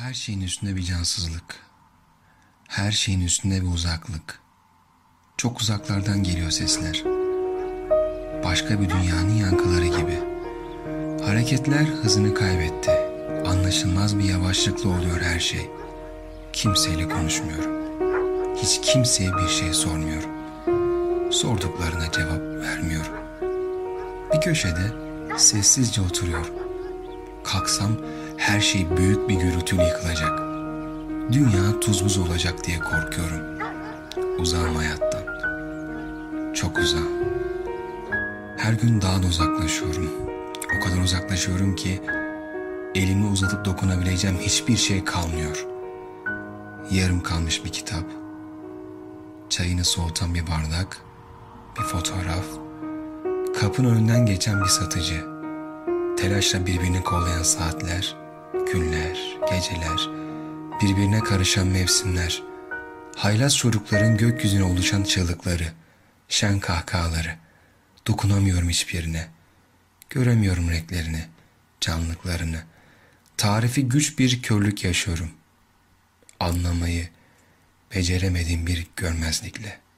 Her şeyin üstünde bir cansızlık. Her şeyin üstünde bir uzaklık. Çok uzaklardan geliyor sesler. Başka bir dünyanın yankıları gibi. Hareketler hızını kaybetti. Anlaşılmaz bir yavaşlıkla oluyor her şey. Kimseyle konuşmuyorum. Hiç kimseye bir şey sormuyorum. Sorduklarına cevap vermiyorum. Bir köşede sessizce oturuyorum. Kalksam her şey büyük bir gürültüyle yıkılacak. Dünya tuz buz olacak diye korkuyorum. Uzağım hayattan. Çok uzağım. Her gün daha da uzaklaşıyorum. O kadar uzaklaşıyorum ki elimi uzatıp dokunabileceğim hiçbir şey kalmıyor. Yarım kalmış bir kitap, çayını soğutan bir bardak, bir fotoğraf, kapının önünden geçen bir satıcı, telaşla birbirini kollayan saatler, günler, geceler, birbirine karışan mevsimler, haylaz çocukların gökyüzüne oluşan çığlıkları, şen kahkahaları, dokunamıyorum hiçbirine, göremiyorum renklerini, canlılıklarını, tarifi güç bir körlük yaşıyorum, anlamayı beceremediğim bir görmezlikle.''